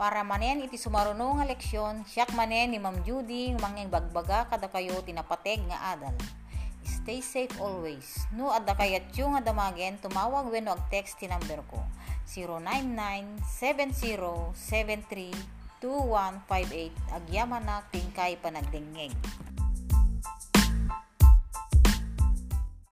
Para manen iti sumaruno nga leksyon, siyak manen ni Ma'am Judy manging bagbaga kada kayo tinapateg nga adal. Stay safe always. No adda kayat yung nga damagen, tumawag wenno ag text ti number ko. 099-7073-2158 agyaman na tingkay panagdingeg.